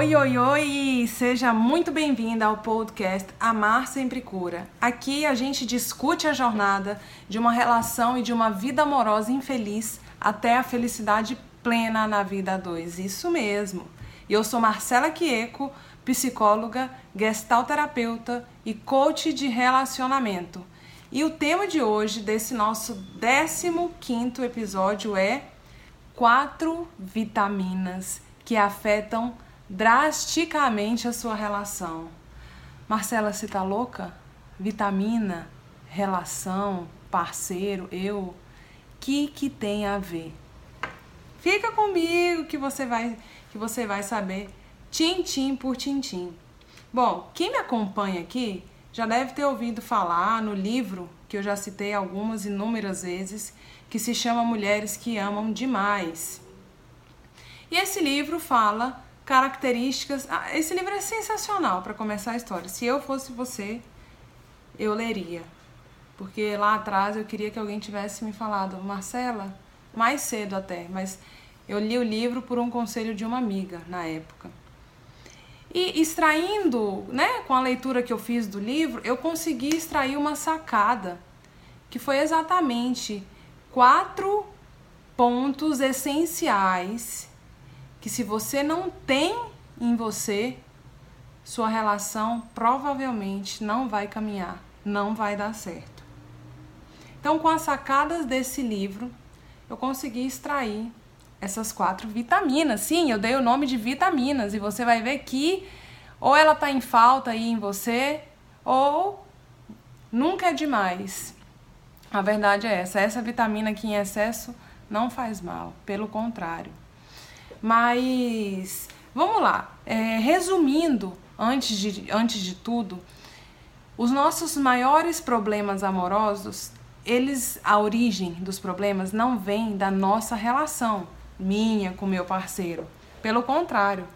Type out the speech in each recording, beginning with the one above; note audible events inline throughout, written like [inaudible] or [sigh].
Oi, oi, oi! Seja muito bem-vinda ao podcast Amar Sempre Cura. Aqui a gente discute a jornada de uma relação e de uma vida amorosa infeliz até a felicidade plena na vida a dois. Isso mesmo. Eu sou Marcela Quieco, psicóloga, gestalterapeuta e coach de relacionamento. E o tema de hoje, desse nosso 15 episódio, é quatro vitaminas que afetam drasticamente a sua relação. Marcela, você tá louca? Vitamina, relação, parceiro, eu, que que tem a ver? Fica comigo que você vai que você vai saber tintim por tintim. Bom, quem me acompanha aqui já deve ter ouvido falar no livro que eu já citei algumas inúmeras vezes, que se chama Mulheres que Amam Demais. E esse livro fala características. Ah, esse livro é sensacional para começar a história. Se eu fosse você, eu leria. Porque lá atrás eu queria que alguém tivesse me falado, Marcela, mais cedo até, mas eu li o livro por um conselho de uma amiga na época. E extraindo, né, com a leitura que eu fiz do livro, eu consegui extrair uma sacada, que foi exatamente quatro pontos essenciais que se você não tem em você, sua relação provavelmente não vai caminhar, não vai dar certo. Então, com as sacadas desse livro, eu consegui extrair essas quatro vitaminas. Sim, eu dei o nome de vitaminas e você vai ver que ou ela está em falta aí em você ou nunca é demais. A verdade é essa, essa vitamina aqui em excesso não faz mal, pelo contrário. Mas vamos lá, é, resumindo, antes de, antes de tudo, os nossos maiores problemas amorosos, eles, a origem dos problemas não vem da nossa relação, minha com meu parceiro. Pelo contrário,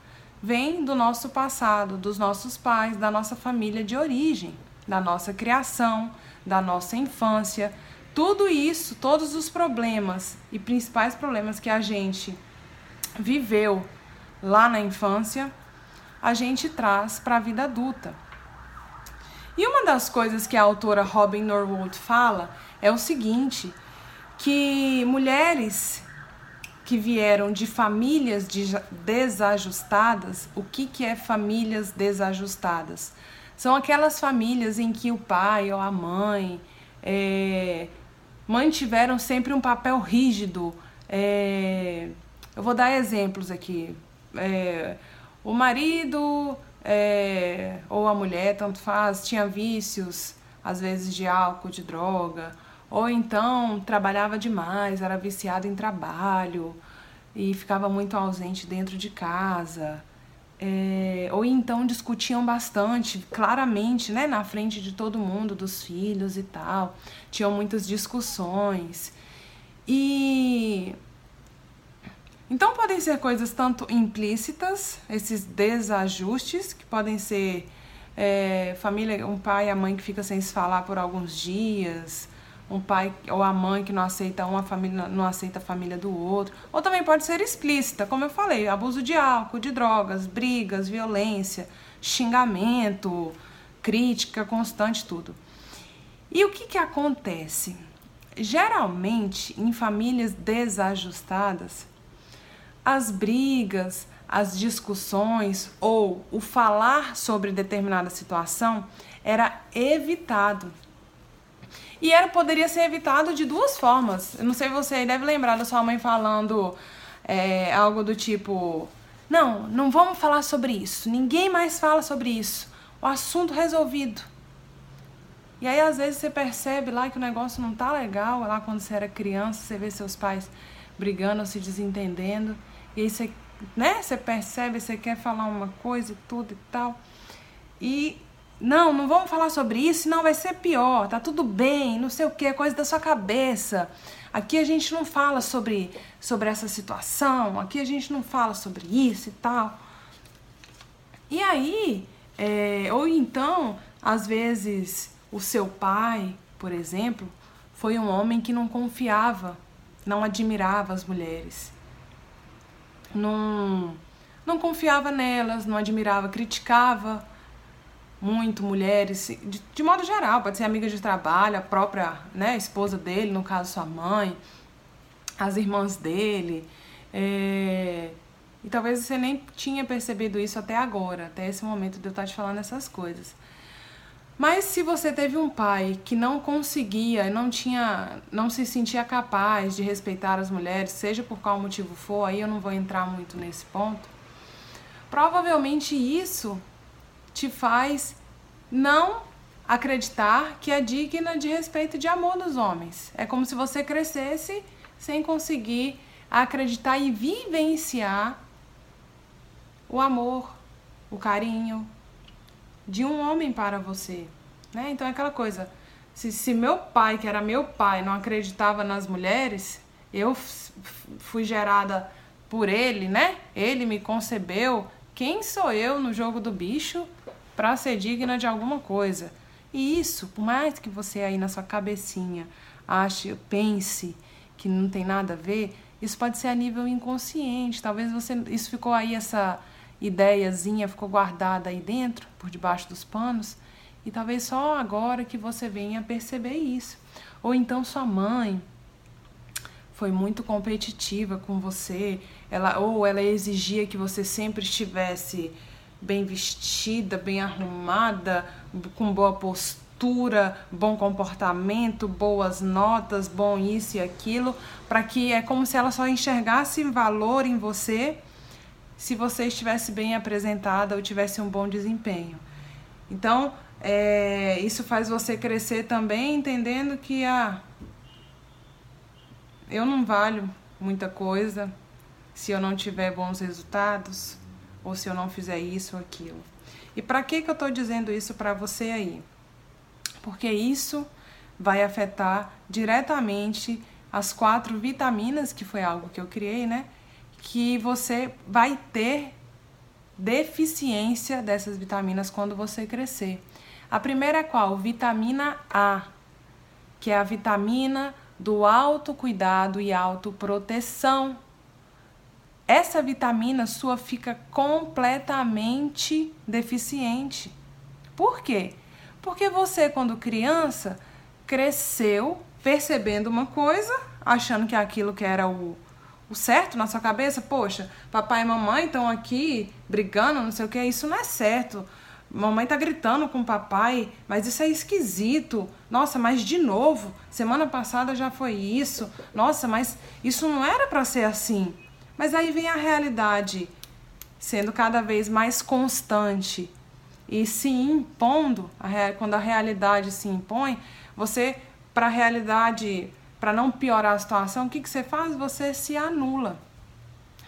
vem do nosso passado, dos nossos pais, da nossa família de origem, da nossa criação, da nossa infância. Tudo isso, todos os problemas e principais problemas que a gente viveu lá na infância, a gente traz para a vida adulta. E uma das coisas que a autora Robin Norwood fala é o seguinte, que mulheres que vieram de famílias desajustadas, o que, que é famílias desajustadas? São aquelas famílias em que o pai ou a mãe é, mantiveram sempre um papel rígido. É, eu vou dar exemplos aqui. É, o marido é, ou a mulher, tanto faz, tinha vícios, às vezes de álcool, de droga, ou então trabalhava demais, era viciado em trabalho e ficava muito ausente dentro de casa. É, ou então discutiam bastante, claramente, né, na frente de todo mundo, dos filhos e tal. Tinham muitas discussões. E então podem ser coisas tanto implícitas, esses desajustes, que podem ser é, família, um pai e a mãe que fica sem se falar por alguns dias, um pai ou a mãe que não aceita uma família, não aceita a família do outro. Ou também pode ser explícita, como eu falei, abuso de álcool, de drogas, brigas, violência, xingamento, crítica constante, tudo. E o que, que acontece? Geralmente, em famílias desajustadas, as brigas, as discussões ou o falar sobre determinada situação era evitado e era, poderia ser evitado de duas formas. Eu não sei, você deve lembrar da sua mãe falando é, algo do tipo: Não, não vamos falar sobre isso. Ninguém mais fala sobre isso. O assunto resolvido. E aí, às vezes, você percebe lá que o negócio não tá legal. Lá quando você era criança, você vê seus pais brigando, se desentendendo. E aí você, né, você percebe, você quer falar uma coisa e tudo e tal. E não, não vamos falar sobre isso, não vai ser pior, tá tudo bem, não sei o que, é coisa da sua cabeça. Aqui a gente não fala sobre, sobre essa situação, aqui a gente não fala sobre isso e tal. E aí, é, ou então, às vezes, o seu pai, por exemplo, foi um homem que não confiava, não admirava as mulheres. Não, não confiava nelas, não admirava, criticava muito mulheres, de, de, modo geral, pode ser amiga de trabalho, a própria né, esposa dele, no caso sua mãe, as irmãs dele. É... E talvez você nem tinha percebido isso até agora, até esse momento de eu estar te falando essas coisas. Mas se você teve um pai que não conseguia, não tinha, não se sentia capaz de respeitar as mulheres, seja por qual motivo for, aí eu não vou entrar muito nesse ponto. Provavelmente isso te faz não acreditar que é digna de respeito e de amor dos homens. É como se você crescesse sem conseguir acreditar e vivenciar o amor, o carinho, de um homem para você, né? Então é aquela coisa, se, se meu pai, que era meu pai, não acreditava nas mulheres, eu fui gerada por ele, né? Ele me concebeu. Quem sou eu no jogo do bicho para ser digna de alguma coisa? E isso, por mais que você aí na sua cabecinha ache, pense que não tem nada a ver, isso pode ser a nível inconsciente. Talvez você isso ficou aí essa ideiazinha ficou guardada aí dentro, por debaixo dos panos, e talvez só agora que você venha perceber isso. Ou então sua mãe foi muito competitiva com você, ela ou ela exigia que você sempre estivesse bem vestida, bem arrumada, com boa postura, bom comportamento, boas notas, bom isso e aquilo, para que é como se ela só enxergasse valor em você se você estivesse bem apresentada ou tivesse um bom desempenho. Então, é, isso faz você crescer também entendendo que ah, eu não valho muita coisa se eu não tiver bons resultados ou se eu não fizer isso ou aquilo. E para que, que eu estou dizendo isso para você aí? Porque isso vai afetar diretamente as quatro vitaminas, que foi algo que eu criei, né? Que você vai ter deficiência dessas vitaminas quando você crescer. A primeira é qual? Vitamina A, que é a vitamina do autocuidado e autoproteção. Essa vitamina sua fica completamente deficiente. Por quê? Porque você, quando criança, cresceu percebendo uma coisa, achando que aquilo que era o o certo na sua cabeça, poxa, papai e mamãe estão aqui brigando, não sei o que, isso não é certo. Mamãe tá gritando com papai, mas isso é esquisito. Nossa, mas de novo, semana passada já foi isso. Nossa, mas isso não era para ser assim. Mas aí vem a realidade sendo cada vez mais constante e se impondo, quando a realidade se impõe, você para a realidade para não piorar a situação, o que, que você faz? Você se anula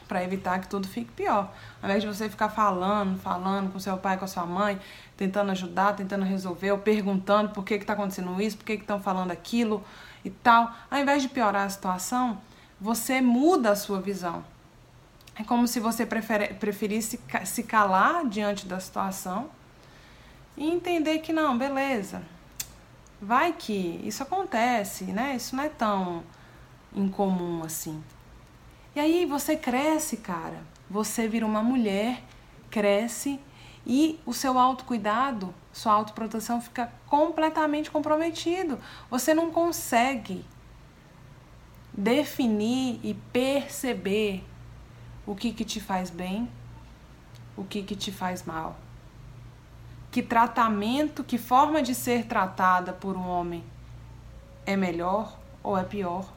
para evitar que tudo fique pior. Ao invés de você ficar falando, falando com seu pai, com a sua mãe, tentando ajudar, tentando resolver, ou perguntando por que está acontecendo isso, por que estão falando aquilo e tal, ao invés de piorar a situação, você muda a sua visão. É como se você preferisse se calar diante da situação e entender que não, beleza, vai que isso acontece, né? Isso não é tão incomum assim. E aí você cresce, cara. Você vira uma mulher, cresce e o seu autocuidado, sua autoproteção fica completamente comprometido. Você não consegue definir e perceber o que, que te faz bem, o que, que te faz mal que tratamento, que forma de ser tratada por um homem é melhor ou é pior.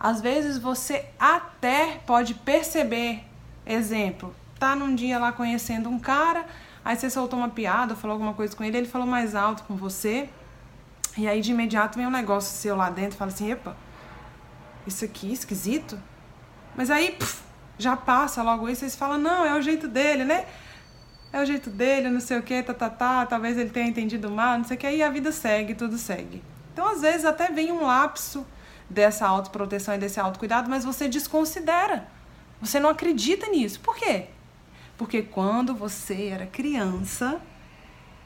Às vezes você até pode perceber, exemplo, tá num dia lá conhecendo um cara, aí você soltou uma piada, falou alguma coisa com ele, ele falou mais alto com você, e aí de imediato vem um negócio seu lá dentro fala assim, epa, isso aqui esquisito. Mas aí puf, já passa logo isso, e você fala, não, é o jeito dele, né? É o jeito dele, não sei o que, tá, tá, tá, talvez ele tenha entendido mal, não sei o que, e a vida segue, tudo segue. Então, às vezes, até vem um lapso dessa autoproteção e desse autocuidado, mas você desconsidera. Você não acredita nisso. Por quê? Porque quando você era criança,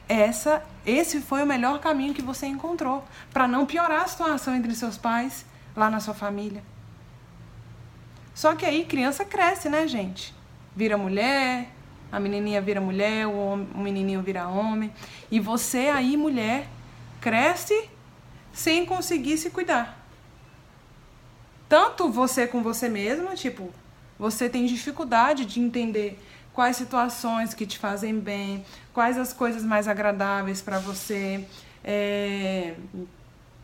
essa, esse foi o melhor caminho que você encontrou para não piorar a situação entre seus pais, lá na sua família. Só que aí criança cresce, né, gente? vira mulher, a menininha vira mulher, o, homem, o menininho vira homem. E você aí, mulher, cresce sem conseguir se cuidar. Tanto você com você mesma, tipo, você tem dificuldade de entender quais situações que te fazem bem, quais as coisas mais agradáveis para você. É...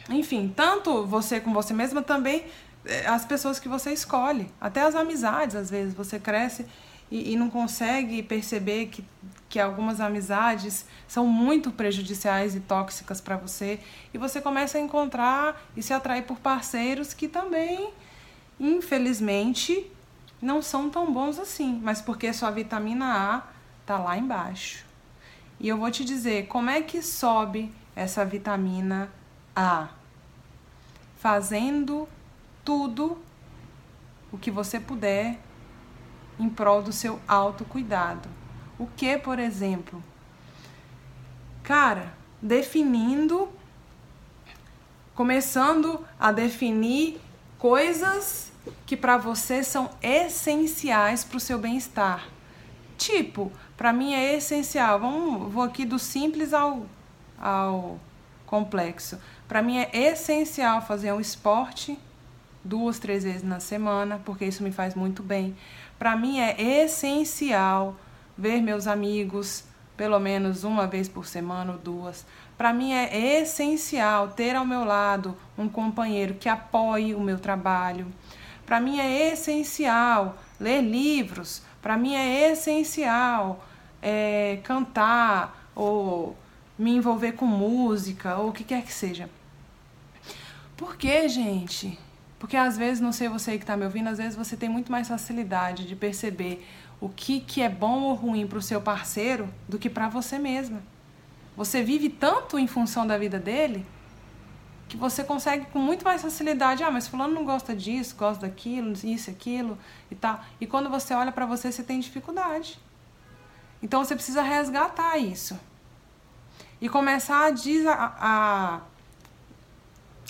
Enfim, tanto você com você mesma, também é, as pessoas que você escolhe, até as amizades, às vezes você cresce e, e não consegue perceber que, que algumas amizades são muito prejudiciais e tóxicas para você e você começa a encontrar e se atrair por parceiros que também, infelizmente, não são tão bons assim, mas porque sua vitamina A tá lá embaixo. E eu vou te dizer como é que sobe essa vitamina A? Fazendo tudo o que você puder em prol do seu autocuidado. O que, por exemplo? Cara, definindo, começando a definir coisas que para você são essenciais para o seu bem-estar. Tipo, para mim é essencial. Vamos, vou aqui do simples ao, ao complexo. Para mim é essencial fazer um esporte duas, três vezes na semana, porque isso me faz muito bem. Para mim é essencial ver meus amigos pelo menos uma vez por semana ou duas. Para mim é essencial ter ao meu lado um companheiro que apoie o meu trabalho. Para mim é essencial ler livros. Para mim é essencial é, cantar ou me envolver com música ou o que quer que seja. Por que, gente? Porque às vezes, não sei você que está me ouvindo, às vezes você tem muito mais facilidade de perceber o que, que é bom ou ruim para o seu parceiro do que para você mesma. Você vive tanto em função da vida dele que você consegue com muito mais facilidade, ah, mas fulano não gosta disso, gosta daquilo, isso, aquilo e tal. E quando você olha para você, você tem dificuldade. Então você precisa resgatar isso. E começar a, a,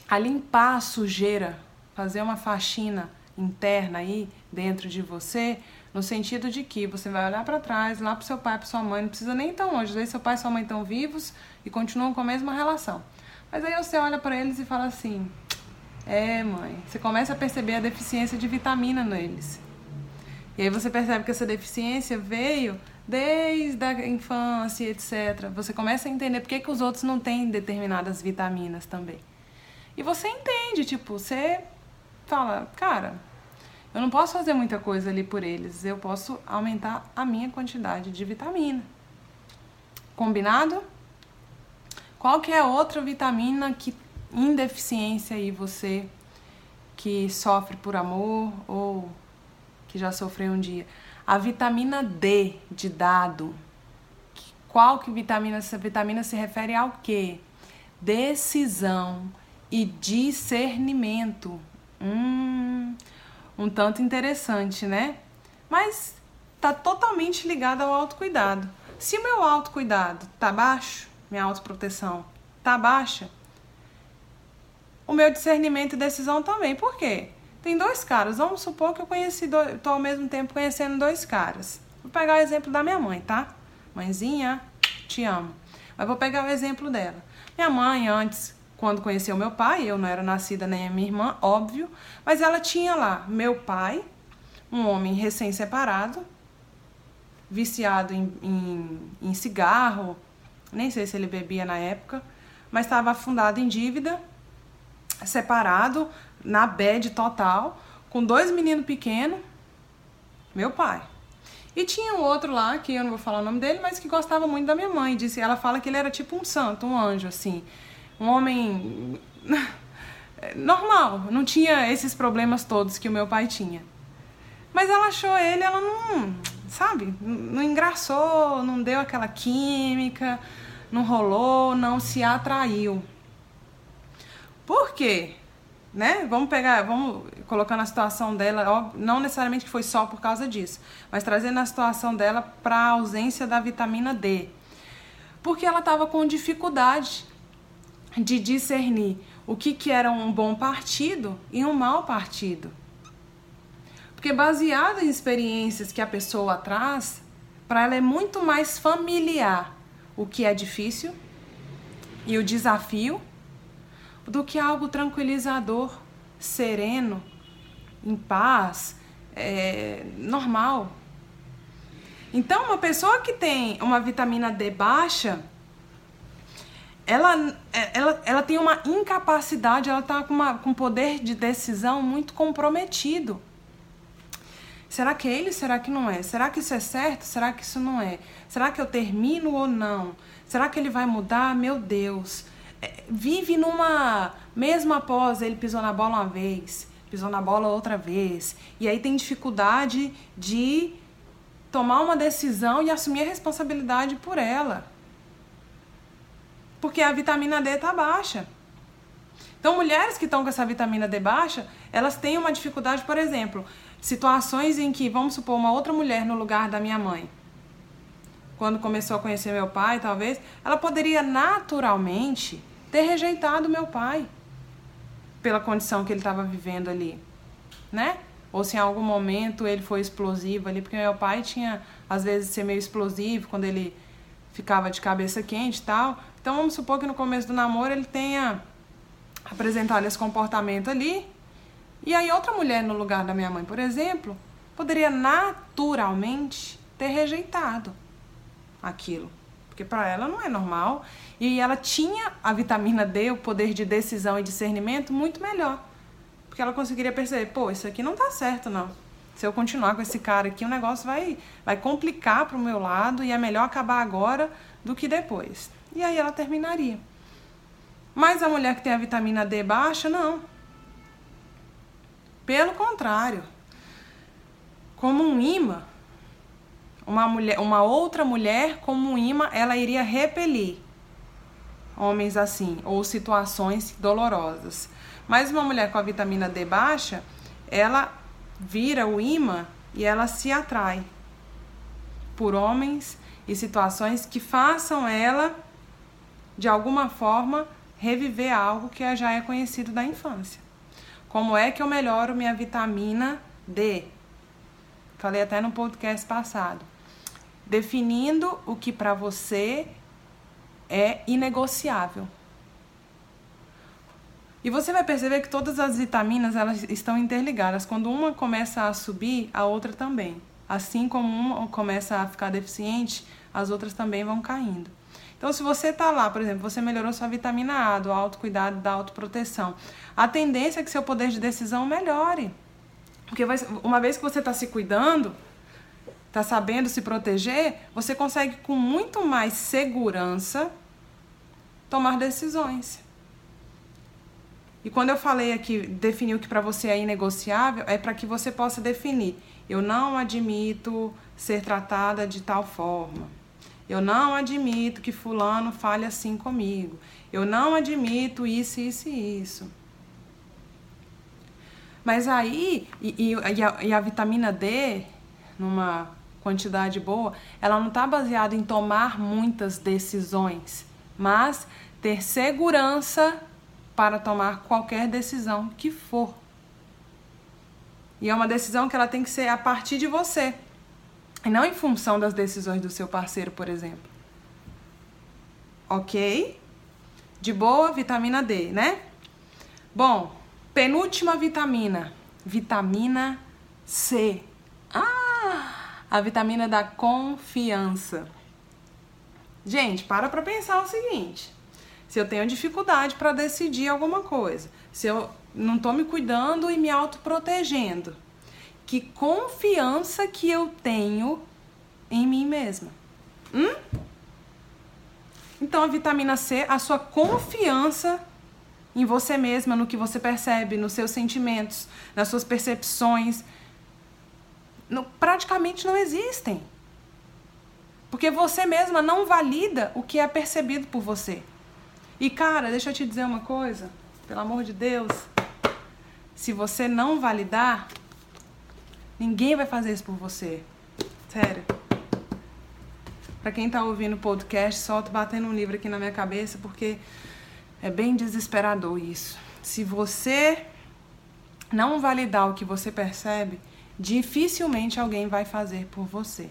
a limpar a sujeira fazer uma faxina interna aí dentro de você, no sentido de que você vai olhar para trás, lá para seu pai, para sua mãe, não precisa nem tão longe, às vezes seu pai e sua mãe estão vivos e continuam com a mesma relação. Mas aí você olha para eles e fala assim: "É, mãe". Você começa a perceber a deficiência de vitamina neles. E aí você percebe que essa deficiência veio desde a infância, etc. Você começa a entender por que, que os outros não têm determinadas vitaminas também. E você entende, tipo, você fala, cara, eu não posso fazer muita coisa ali por eles, eu posso aumentar a minha quantidade de vitamina. Combinado? Qual que é outra vitamina que em deficiência aí você que sofre por amor ou que já sofreu um dia? A vitamina D de dado. Qual que vitamina? Essa vitamina se refere ao quê? Decisão e discernimento. Hum, um tanto interessante, né? Mas tá totalmente ligado ao autocuidado. Se o meu autocuidado tá baixo, minha autoproteção tá baixa, o meu discernimento e decisão também. Por quê? Tem dois caras. Vamos supor que eu conheci, do, tô ao mesmo tempo conhecendo dois caras. Vou pegar o exemplo da minha mãe, tá? Mãezinha, te amo. Mas vou pegar o exemplo dela. Minha mãe, antes quando conheceu meu pai, eu não era nascida nem a minha irmã, óbvio, mas ela tinha lá meu pai, um homem recém-separado, viciado em, em, em, cigarro, nem sei se ele bebia na época, mas estava afundado em dívida, separado, na bed total, com dois meninos pequenos, meu pai. E tinha um outro lá, que eu não vou falar o nome dele, mas que gostava muito da minha mãe. Disse, ela fala que ele era tipo um santo, um anjo, assim um homem normal, não tinha esses problemas todos que o meu pai tinha. Mas ela achou ele, ela não, sabe, não engraçou, não deu aquela química, não rolou, não se atraiu. Por quê? Né? Vamos pegar, vamos colocar na situação dela, não necessariamente que foi só por causa disso, mas trazendo a situação dela para a ausência da vitamina D. Porque ela estava com dificuldade de discernir o que, que era um bom partido e um mau partido. Porque baseado em experiências que a pessoa traz, para ela é muito mais familiar o que é difícil e o desafio do que algo tranquilizador, sereno, em paz, é, normal. Então, uma pessoa que tem uma vitamina D baixa, ela, é, ela, ela tem uma incapacidade, ela está com, uma, com poder de decisão muito comprometido. Será que é ele? Será que não é? Será que isso é certo? Será que isso não é? Será que eu termino ou não? Será que ele vai mudar? Meu Deus. É, vive numa. Mesmo após ele pisou na bola uma vez, pisou na bola outra vez. E aí tem dificuldade de tomar uma decisão e assumir a responsabilidade por ela. Porque a vitamina D está baixa. Então, mulheres que estão com essa vitamina D baixa, elas têm uma dificuldade, por exemplo, situações em que, vamos supor, uma outra mulher no lugar da minha mãe, quando começou a conhecer meu pai, talvez, ela poderia naturalmente ter rejeitado meu pai pela condição que ele estava vivendo ali, né? Ou se em algum momento ele foi explosivo ali, porque meu pai tinha às vezes ser meio explosivo quando ele ficava de cabeça quente e tal. Então vamos supor que no começo do namoro ele tenha apresentado esse comportamento ali. E aí outra mulher no lugar da minha mãe, por exemplo, poderia naturalmente ter rejeitado aquilo, porque para ela não é normal e ela tinha a vitamina D, o poder de decisão e discernimento muito melhor. Porque ela conseguiria perceber, pô, isso aqui não tá certo não. Se eu continuar com esse cara aqui, o negócio vai vai complicar pro meu lado e é melhor acabar agora do que depois. E aí ela terminaria. Mas a mulher que tem a vitamina D baixa, não. Pelo contrário. Como um imã, uma, mulher, uma outra mulher como um imã, ela iria repelir homens assim, ou situações dolorosas. Mas uma mulher com a vitamina D baixa, ela vira o imã e ela se atrai por homens e situações que façam ela, de alguma forma, reviver algo que já é conhecido da infância. Como é que eu melhoro minha vitamina D? Falei até no podcast passado. Definindo o que para você é inegociável. E você vai perceber que todas as vitaminas elas estão interligadas. Quando uma começa a subir, a outra também. Assim como uma começa a ficar deficiente, as outras também vão caindo. Então, se você está lá, por exemplo, você melhorou sua vitamina A, do autocuidado, da autoproteção, a tendência é que seu poder de decisão melhore. Porque uma vez que você está se cuidando, está sabendo se proteger, você consegue com muito mais segurança tomar decisões. E quando eu falei aqui, definir o que para você é inegociável, é para que você possa definir. Eu não admito ser tratada de tal forma. Eu não admito que fulano fale assim comigo. Eu não admito isso, isso e isso. Mas aí, e, e, a, e a vitamina D, numa quantidade boa, ela não está baseada em tomar muitas decisões, mas ter segurança para tomar qualquer decisão que for. E é uma decisão que ela tem que ser a partir de você, e não em função das decisões do seu parceiro, por exemplo. Ok? De boa, vitamina D, né? Bom, penúltima vitamina, vitamina C. Ah! a vitamina da confiança. Gente, para para pensar o seguinte: se eu tenho dificuldade para decidir alguma coisa, se eu não estou me cuidando e me autoprotegendo, que confiança que eu tenho em mim mesma? Hum? Então a vitamina C, a sua confiança em você mesma, no que você percebe, nos seus sentimentos, nas suas percepções, não, praticamente não existem. Porque você mesma não valida o que é percebido por você. E cara, deixa eu te dizer uma coisa, pelo amor de Deus. Se você não validar, ninguém vai fazer isso por você. Sério. Para quem tá ouvindo o podcast, solto batendo um livro aqui na minha cabeça, porque é bem desesperador isso. Se você não validar o que você percebe, dificilmente alguém vai fazer por você.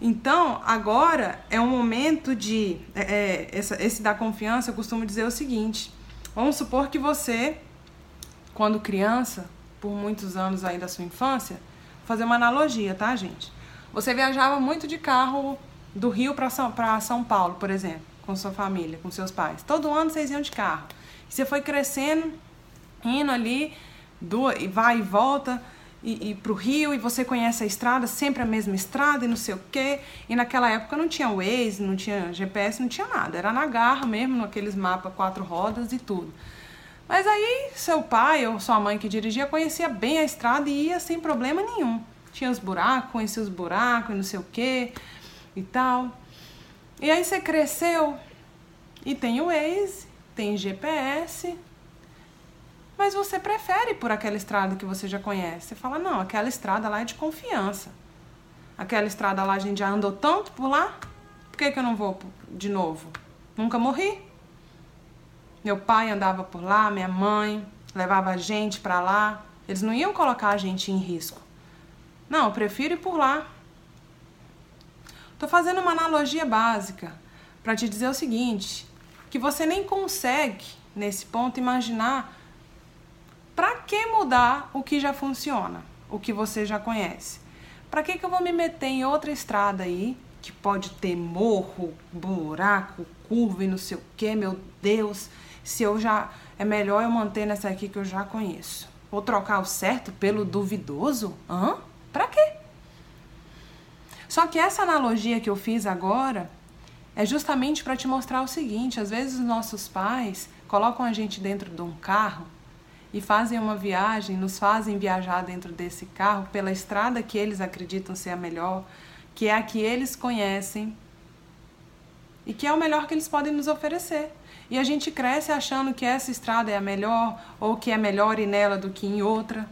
Então, agora é um momento de. É, é, esse da confiança, eu costumo dizer o seguinte: vamos supor que você, quando criança, por muitos anos aí da sua infância, fazer uma analogia, tá, gente? Você viajava muito de carro do Rio para São, São Paulo, por exemplo, com sua família, com seus pais. Todo ano vocês iam de carro. Você foi crescendo, indo ali, do, e vai e volta e, e para o Rio e você conhece a estrada, sempre a mesma estrada e não sei o quê. E naquela época não tinha Waze, não tinha GPS, não tinha nada. Era na garra mesmo, naqueles mapas quatro rodas e tudo. Mas aí seu pai ou sua mãe que dirigia conhecia bem a estrada e ia sem problema nenhum. Tinha os buracos, conhecia os buracos e não sei o quê e tal. E aí você cresceu e tem o Waze, tem GPS, mas você prefere por aquela estrada que você já conhece. Você fala, não, aquela estrada lá é de confiança. Aquela estrada lá a gente já andou tanto por lá, por que, que eu não vou de novo? Nunca morri. Meu pai andava por lá, minha mãe levava a gente para lá. Eles não iam colocar a gente em risco. Não, eu prefiro ir por lá. Tô fazendo uma analogia básica para te dizer o seguinte, que você nem consegue nesse ponto imaginar para que mudar o que já funciona, o que você já conhece? Para que, que eu vou me meter em outra estrada aí, que pode ter morro, buraco, curva e não sei o que, meu Deus, se eu já. É melhor eu manter nessa aqui que eu já conheço. Vou trocar o certo pelo duvidoso? Hã? Pra quê? Só que essa analogia que eu fiz agora é justamente para te mostrar o seguinte: às vezes os nossos pais colocam a gente dentro de um carro e fazem uma viagem, nos fazem viajar dentro desse carro pela estrada que eles acreditam ser a melhor, que é a que eles conhecem e que é o melhor que eles podem nos oferecer. E a gente cresce achando que essa estrada é a melhor ou que é melhor ir nela do que em outra.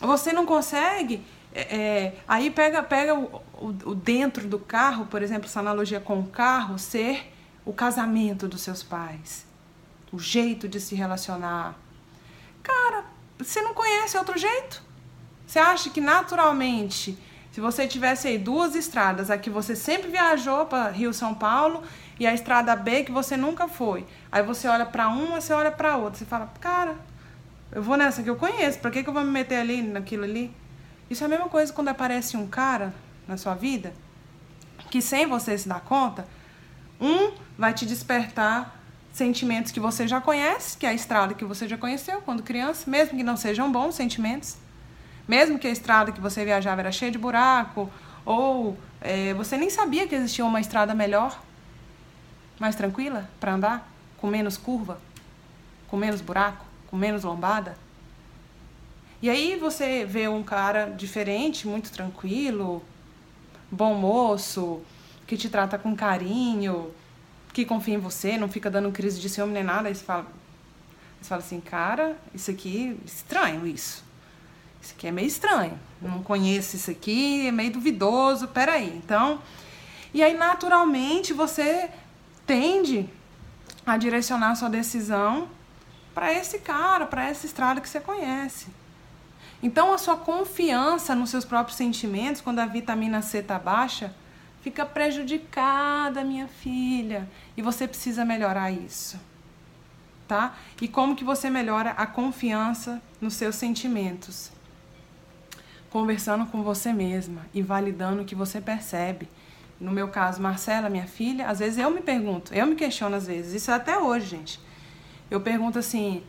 Você não consegue. É, é aí pega, pega o, o, o dentro do carro, por exemplo, essa analogia com o carro, ser o casamento dos seus pais o jeito de se relacionar. Cara, você não conhece outro jeito? Você acha que naturalmente, se você tivesse aí duas estradas, a que você sempre viajou para Rio São Paulo e a estrada B que você nunca foi, aí você olha para uma, você olha para outra, você fala, cara, eu vou nessa que eu conheço, para que, que eu vou me meter ali naquilo ali? Isso é a mesma coisa quando aparece um cara na sua vida que sem você se dar conta, um vai te despertar sentimentos que você já conhece, que é a estrada que você já conheceu quando criança, mesmo que não sejam bons sentimentos, mesmo que a estrada que você viajava era cheia de buraco, ou é, você nem sabia que existia uma estrada melhor, mais tranquila para andar, com menos curva, com menos buraco, com menos lombada. E aí você vê um cara diferente, muito tranquilo, bom moço, que te trata com carinho, que confia em você, não fica dando crise de ciúme nem nada. Aí você fala, você fala assim, cara, isso aqui estranho isso. Isso aqui é meio estranho. Não conheço isso aqui, é meio duvidoso. Peraí. Então, e aí naturalmente você tende a direcionar sua decisão para esse cara, para essa estrada que você conhece. Então a sua confiança nos seus próprios sentimentos, quando a vitamina C está baixa, fica prejudicada, minha filha, e você precisa melhorar isso. Tá? E como que você melhora a confiança nos seus sentimentos? Conversando com você mesma e validando o que você percebe. No meu caso, Marcela, minha filha, às vezes eu me pergunto, eu me questiono às vezes, isso é até hoje, gente. Eu pergunto assim,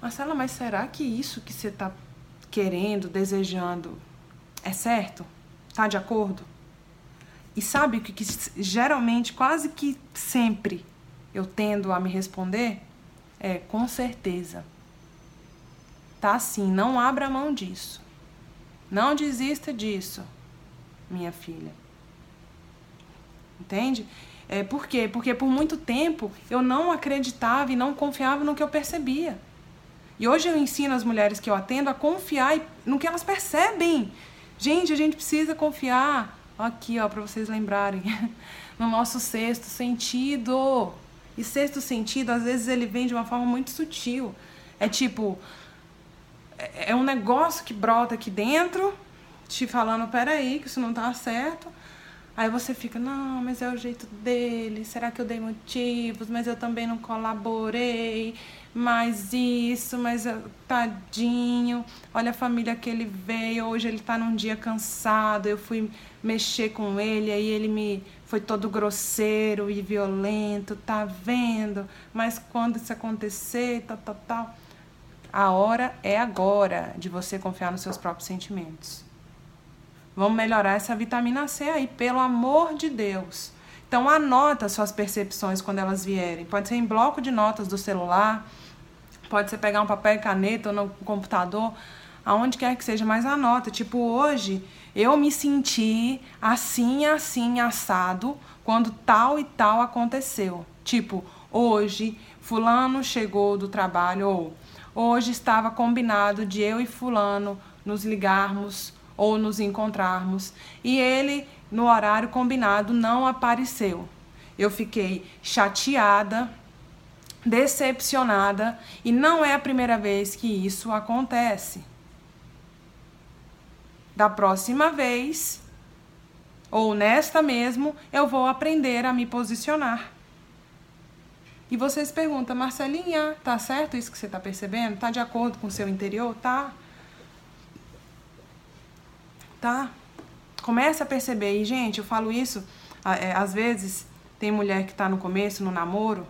Marcela, mas será que isso que você está querendo, desejando, é certo? Tá de acordo? E sabe o que, que geralmente, quase que sempre, eu tendo a me responder? É, com certeza. Tá assim, não abra mão disso. Não desista disso, minha filha. Entende? É, por quê? Porque por muito tempo eu não acreditava e não confiava no que eu percebia. E hoje eu ensino as mulheres que eu atendo a confiar no que elas percebem. Gente, a gente precisa confiar Aqui, ó, para vocês lembrarem. [laughs] no nosso sexto sentido. E sexto sentido, às vezes, ele vem de uma forma muito sutil. É tipo. é, é um negócio que brota aqui dentro, te falando, peraí, que isso não tá certo. Aí você fica, não, mas é o jeito dele, será que eu dei motivos? Mas eu também não colaborei, mas isso, mas eu, tadinho, olha a família que ele veio, hoje ele tá num dia cansado, eu fui mexer com ele, aí ele me foi todo grosseiro e violento, tá vendo? Mas quando isso acontecer, tal, tal, tal, a hora é agora de você confiar nos seus próprios sentimentos. Vamos melhorar essa vitamina C aí, pelo amor de Deus. Então anota suas percepções quando elas vierem. Pode ser em bloco de notas do celular, pode ser pegar um papel e caneta ou no computador, aonde quer que seja, mas anota. Tipo, hoje eu me senti assim, assim, assado quando tal e tal aconteceu. Tipo, hoje fulano chegou do trabalho ou hoje estava combinado de eu e fulano nos ligarmos ou nos encontrarmos. E ele, no horário combinado, não apareceu. Eu fiquei chateada, decepcionada e não é a primeira vez que isso acontece. Da próxima vez, ou nesta mesmo, eu vou aprender a me posicionar. E vocês perguntam, Marcelinha, tá certo isso que você tá percebendo? Tá de acordo com o seu interior? Tá? Tá? Começa a perceber. E, gente, eu falo isso, é, às vezes tem mulher que tá no começo, no namoro,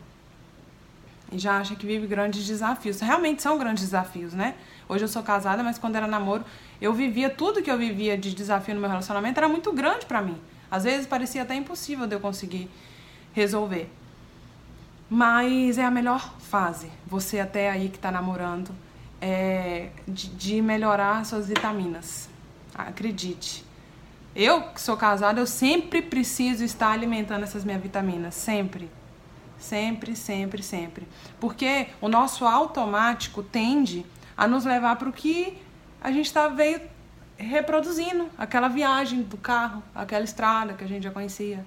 e já acha que vive grandes desafios. Realmente são grandes desafios, né? Hoje eu sou casada, mas quando era namoro, eu vivia tudo que eu vivia de desafio no meu relacionamento era muito grande para mim. Às vezes parecia até impossível de eu conseguir resolver. Mas é a melhor fase. Você até aí que tá namorando, é, de, de melhorar suas vitaminas. Acredite. Eu que sou casada, eu sempre preciso estar alimentando essas minhas vitaminas, sempre. Sempre, sempre, sempre. Porque o nosso automático tende a nos levar para o que a gente está veio reproduzindo, aquela viagem do carro, aquela estrada que a gente já conhecia.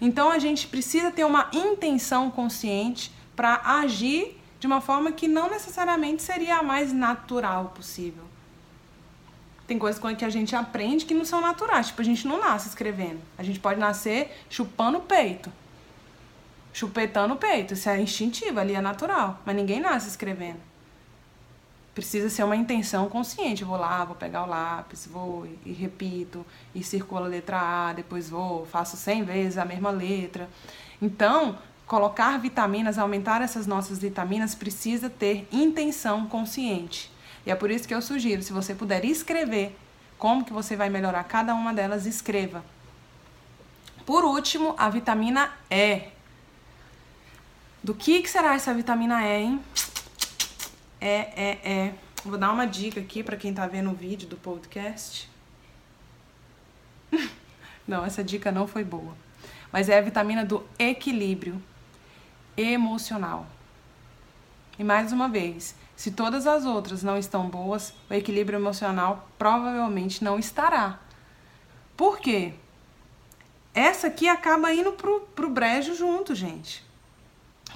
Então a gente precisa ter uma intenção consciente para agir de uma forma que não necessariamente seria a mais natural possível. Tem coisas que a gente aprende que não são naturais. Tipo, a gente não nasce escrevendo. A gente pode nascer chupando o peito. Chupetando o peito. Isso é instintivo, ali é natural. Mas ninguém nasce escrevendo. Precisa ser uma intenção consciente. Eu vou lá, vou pegar o lápis, vou e, e repito, e circulo a letra A, depois vou, faço 100 vezes a mesma letra. Então, colocar vitaminas, aumentar essas nossas vitaminas, precisa ter intenção consciente. E é por isso que eu sugiro, se você puder escrever como que você vai melhorar cada uma delas, escreva. Por último, a vitamina E. Do que, que será essa vitamina E, hein? É, é, é. Vou dar uma dica aqui para quem tá vendo o vídeo do podcast. [laughs] não, essa dica não foi boa. Mas é a vitamina do equilíbrio emocional. E mais uma vez, se todas as outras não estão boas, o equilíbrio emocional provavelmente não estará. Por quê? Essa aqui acaba indo pro, pro brejo junto, gente.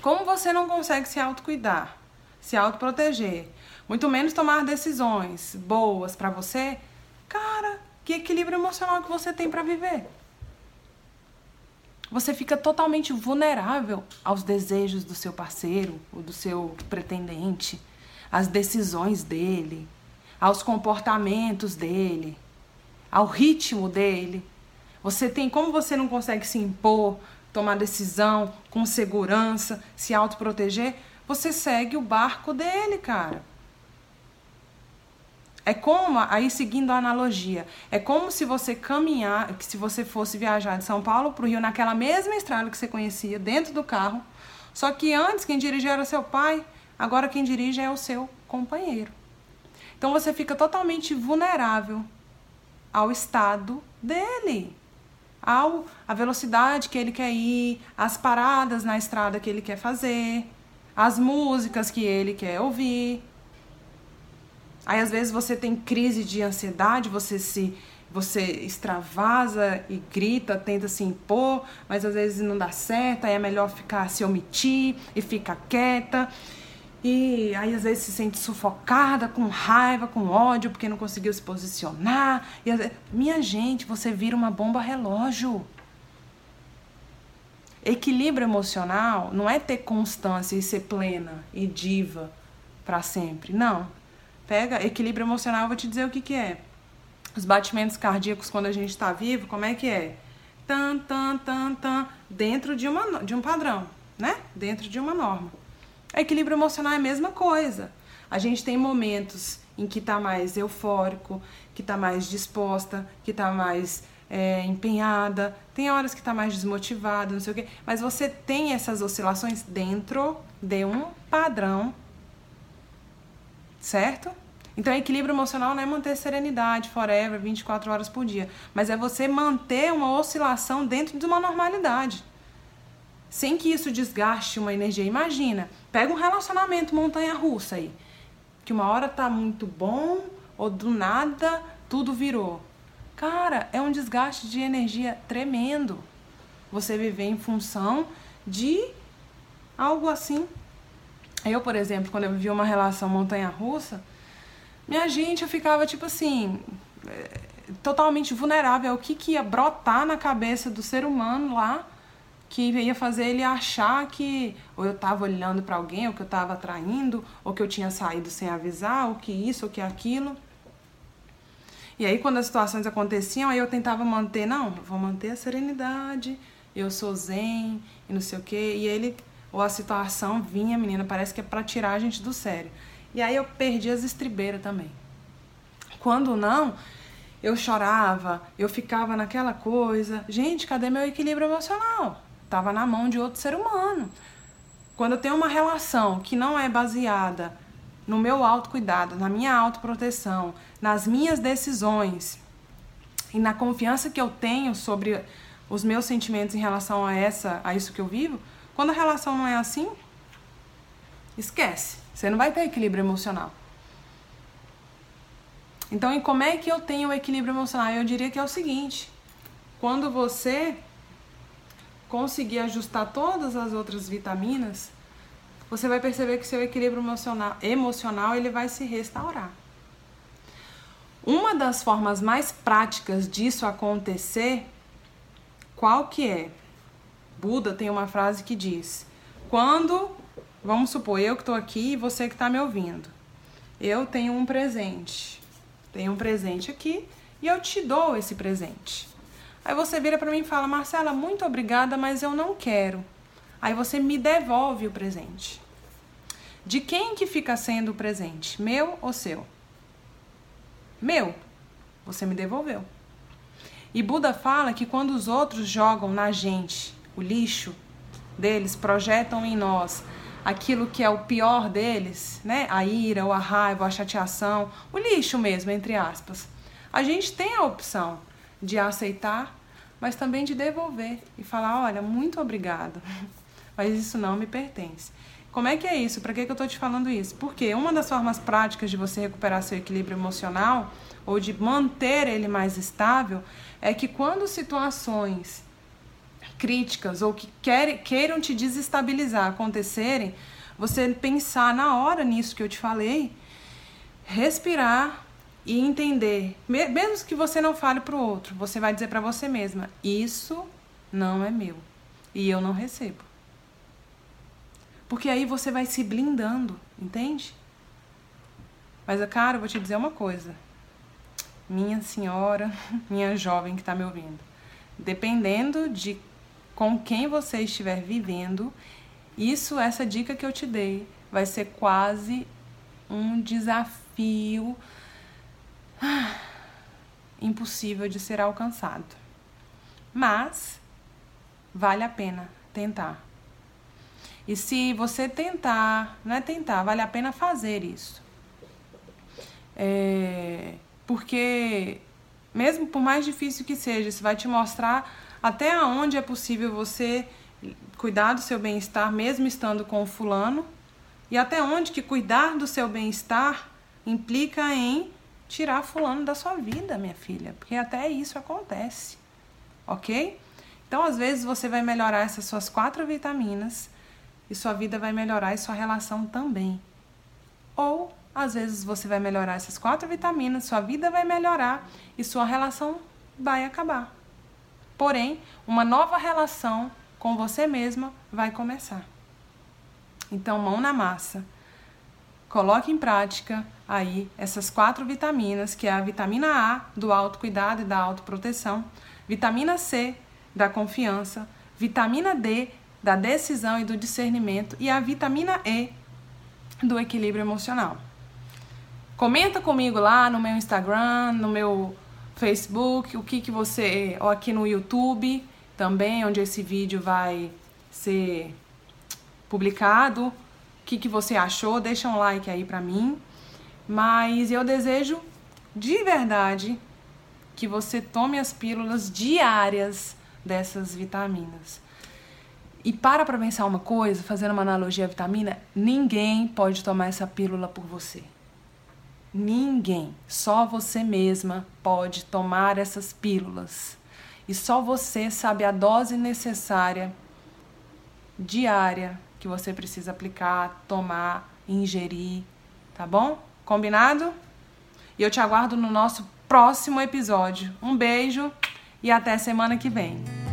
Como você não consegue se autocuidar, se autoproteger, muito menos tomar decisões boas para você, cara, que equilíbrio emocional que você tem para viver? Você fica totalmente vulnerável aos desejos do seu parceiro ou do seu pretendente às decisões dele, aos comportamentos dele, ao ritmo dele. Você tem como você não consegue se impor, tomar decisão com segurança, se autoproteger, você segue o barco dele, cara. É como, aí seguindo a analogia, é como se você caminhar, se você fosse viajar de São Paulo para o Rio naquela mesma estrada que você conhecia, dentro do carro, só que antes quem dirigia era seu pai, Agora quem dirige é o seu companheiro. Então você fica totalmente vulnerável ao estado dele, ao a velocidade que ele quer ir, as paradas na estrada que ele quer fazer, as músicas que ele quer ouvir. Aí às vezes você tem crise de ansiedade, você se você extravasa e grita, tenta se impor, mas às vezes não dá certo, aí é melhor ficar se omitir e ficar quieta. E aí às vezes se sente sufocada, com raiva, com ódio, porque não conseguiu se posicionar. E, minha gente, você vira uma bomba relógio. Equilíbrio emocional não é ter constância e ser plena e diva para sempre. Não. Pega equilíbrio emocional, eu vou te dizer o que, que é. Os batimentos cardíacos quando a gente está vivo, como é que é? Tan, tan, tan, tan, dentro de, uma, de um padrão, né? Dentro de uma norma. Equilíbrio emocional é a mesma coisa. A gente tem momentos em que está mais eufórico, que está mais disposta, que está mais é, empenhada, tem horas que está mais desmotivada, não sei o quê. Mas você tem essas oscilações dentro de um padrão, certo? Então, equilíbrio emocional não é manter serenidade forever, 24 horas por dia, mas é você manter uma oscilação dentro de uma normalidade sem que isso desgaste uma energia. Imagina, pega um relacionamento montanha-russa aí, que uma hora tá muito bom ou do nada tudo virou. Cara, é um desgaste de energia tremendo. Você viver em função de algo assim. Eu, por exemplo, quando eu vivia uma relação montanha-russa, minha gente, eu ficava tipo assim, eh, totalmente vulnerável ao que, que ia brotar na cabeça do ser humano lá que ia fazer ele achar que ou eu estava olhando para alguém, ou que eu estava atraindo, ou que eu tinha saído sem avisar, ou que isso, ou que aquilo. E aí quando as situações aconteciam, aí eu tentava manter, não, vou manter a serenidade, eu sou zen e não sei o quê. E ele ou a situação vinha, menina, parece que é para tirar a gente do sério. E aí eu perdi as estribeiras também. Quando não, eu chorava, eu ficava naquela coisa. Gente, cadê meu equilíbrio emocional? Estava na mão de outro ser humano. Quando eu tenho uma relação que não é baseada no meu autocuidado, na minha autoproteção, nas minhas decisões e na confiança que eu tenho sobre os meus sentimentos em relação a essa, a isso que eu vivo, quando a relação não é assim, esquece. Você não vai ter equilíbrio emocional. Então, e como é que eu tenho o equilíbrio emocional? Eu diria que é o seguinte: quando você conseguir ajustar todas as outras vitaminas, você vai perceber que seu equilíbrio emocional, emocional ele vai se restaurar. Uma das formas mais práticas disso acontecer, qual que é? Buda tem uma frase que diz: quando, vamos supor, eu que estou aqui e você que está me ouvindo, eu tenho um presente, tenho um presente aqui e eu te dou esse presente. Aí você vira para mim e fala: Marcela, muito obrigada, mas eu não quero. Aí você me devolve o presente. De quem que fica sendo o presente? Meu ou seu? Meu. Você me devolveu. E Buda fala que quando os outros jogam na gente o lixo deles, projetam em nós aquilo que é o pior deles, né? A ira, ou a raiva, a chateação, o lixo mesmo, entre aspas. A gente tem a opção de aceitar, mas também de devolver e falar: olha, muito obrigada, mas isso não me pertence. Como é que é isso? Para que, que eu estou te falando isso? Porque uma das formas práticas de você recuperar seu equilíbrio emocional ou de manter ele mais estável é que quando situações críticas ou que queiram te desestabilizar acontecerem, você pensar na hora nisso que eu te falei, respirar, e entender, mesmo que você não fale para o outro, você vai dizer para você mesma: isso não é meu e eu não recebo. Porque aí você vai se blindando, entende? Mas, cara, eu vou te dizer uma coisa. Minha senhora, [laughs] minha jovem que está me ouvindo. Dependendo de com quem você estiver vivendo, isso, essa dica que eu te dei, vai ser quase um desafio impossível de ser alcançado. Mas vale a pena tentar. E se você tentar, não é tentar, vale a pena fazer isso. É, porque, mesmo por mais difícil que seja, isso vai te mostrar até onde é possível você cuidar do seu bem-estar, mesmo estando com o fulano, e até onde que cuidar do seu bem-estar implica em tirar fulano da sua vida, minha filha, porque até isso acontece, ok? Então, às vezes, você vai melhorar essas suas quatro vitaminas e sua vida vai melhorar e sua relação também. ou às vezes você vai melhorar essas quatro vitaminas, sua vida vai melhorar e sua relação vai acabar. Porém, uma nova relação com você mesma vai começar. Então, mão na massa. Coloque em prática aí essas quatro vitaminas, que é a vitamina A do autocuidado e da autoproteção, vitamina C da confiança, vitamina D da decisão e do discernimento e a vitamina E do equilíbrio emocional. Comenta comigo lá no meu Instagram, no meu Facebook, o que que você, ou aqui no YouTube também, onde esse vídeo vai ser publicado, o que que você achou, deixa um like aí pra mim. Mas eu desejo de verdade que você tome as pílulas diárias dessas vitaminas. E para para pensar uma coisa, fazendo uma analogia à vitamina, ninguém pode tomar essa pílula por você. Ninguém, só você mesma pode tomar essas pílulas. E só você sabe a dose necessária diária que você precisa aplicar, tomar, ingerir, tá bom? Combinado? E eu te aguardo no nosso próximo episódio. Um beijo e até semana que vem.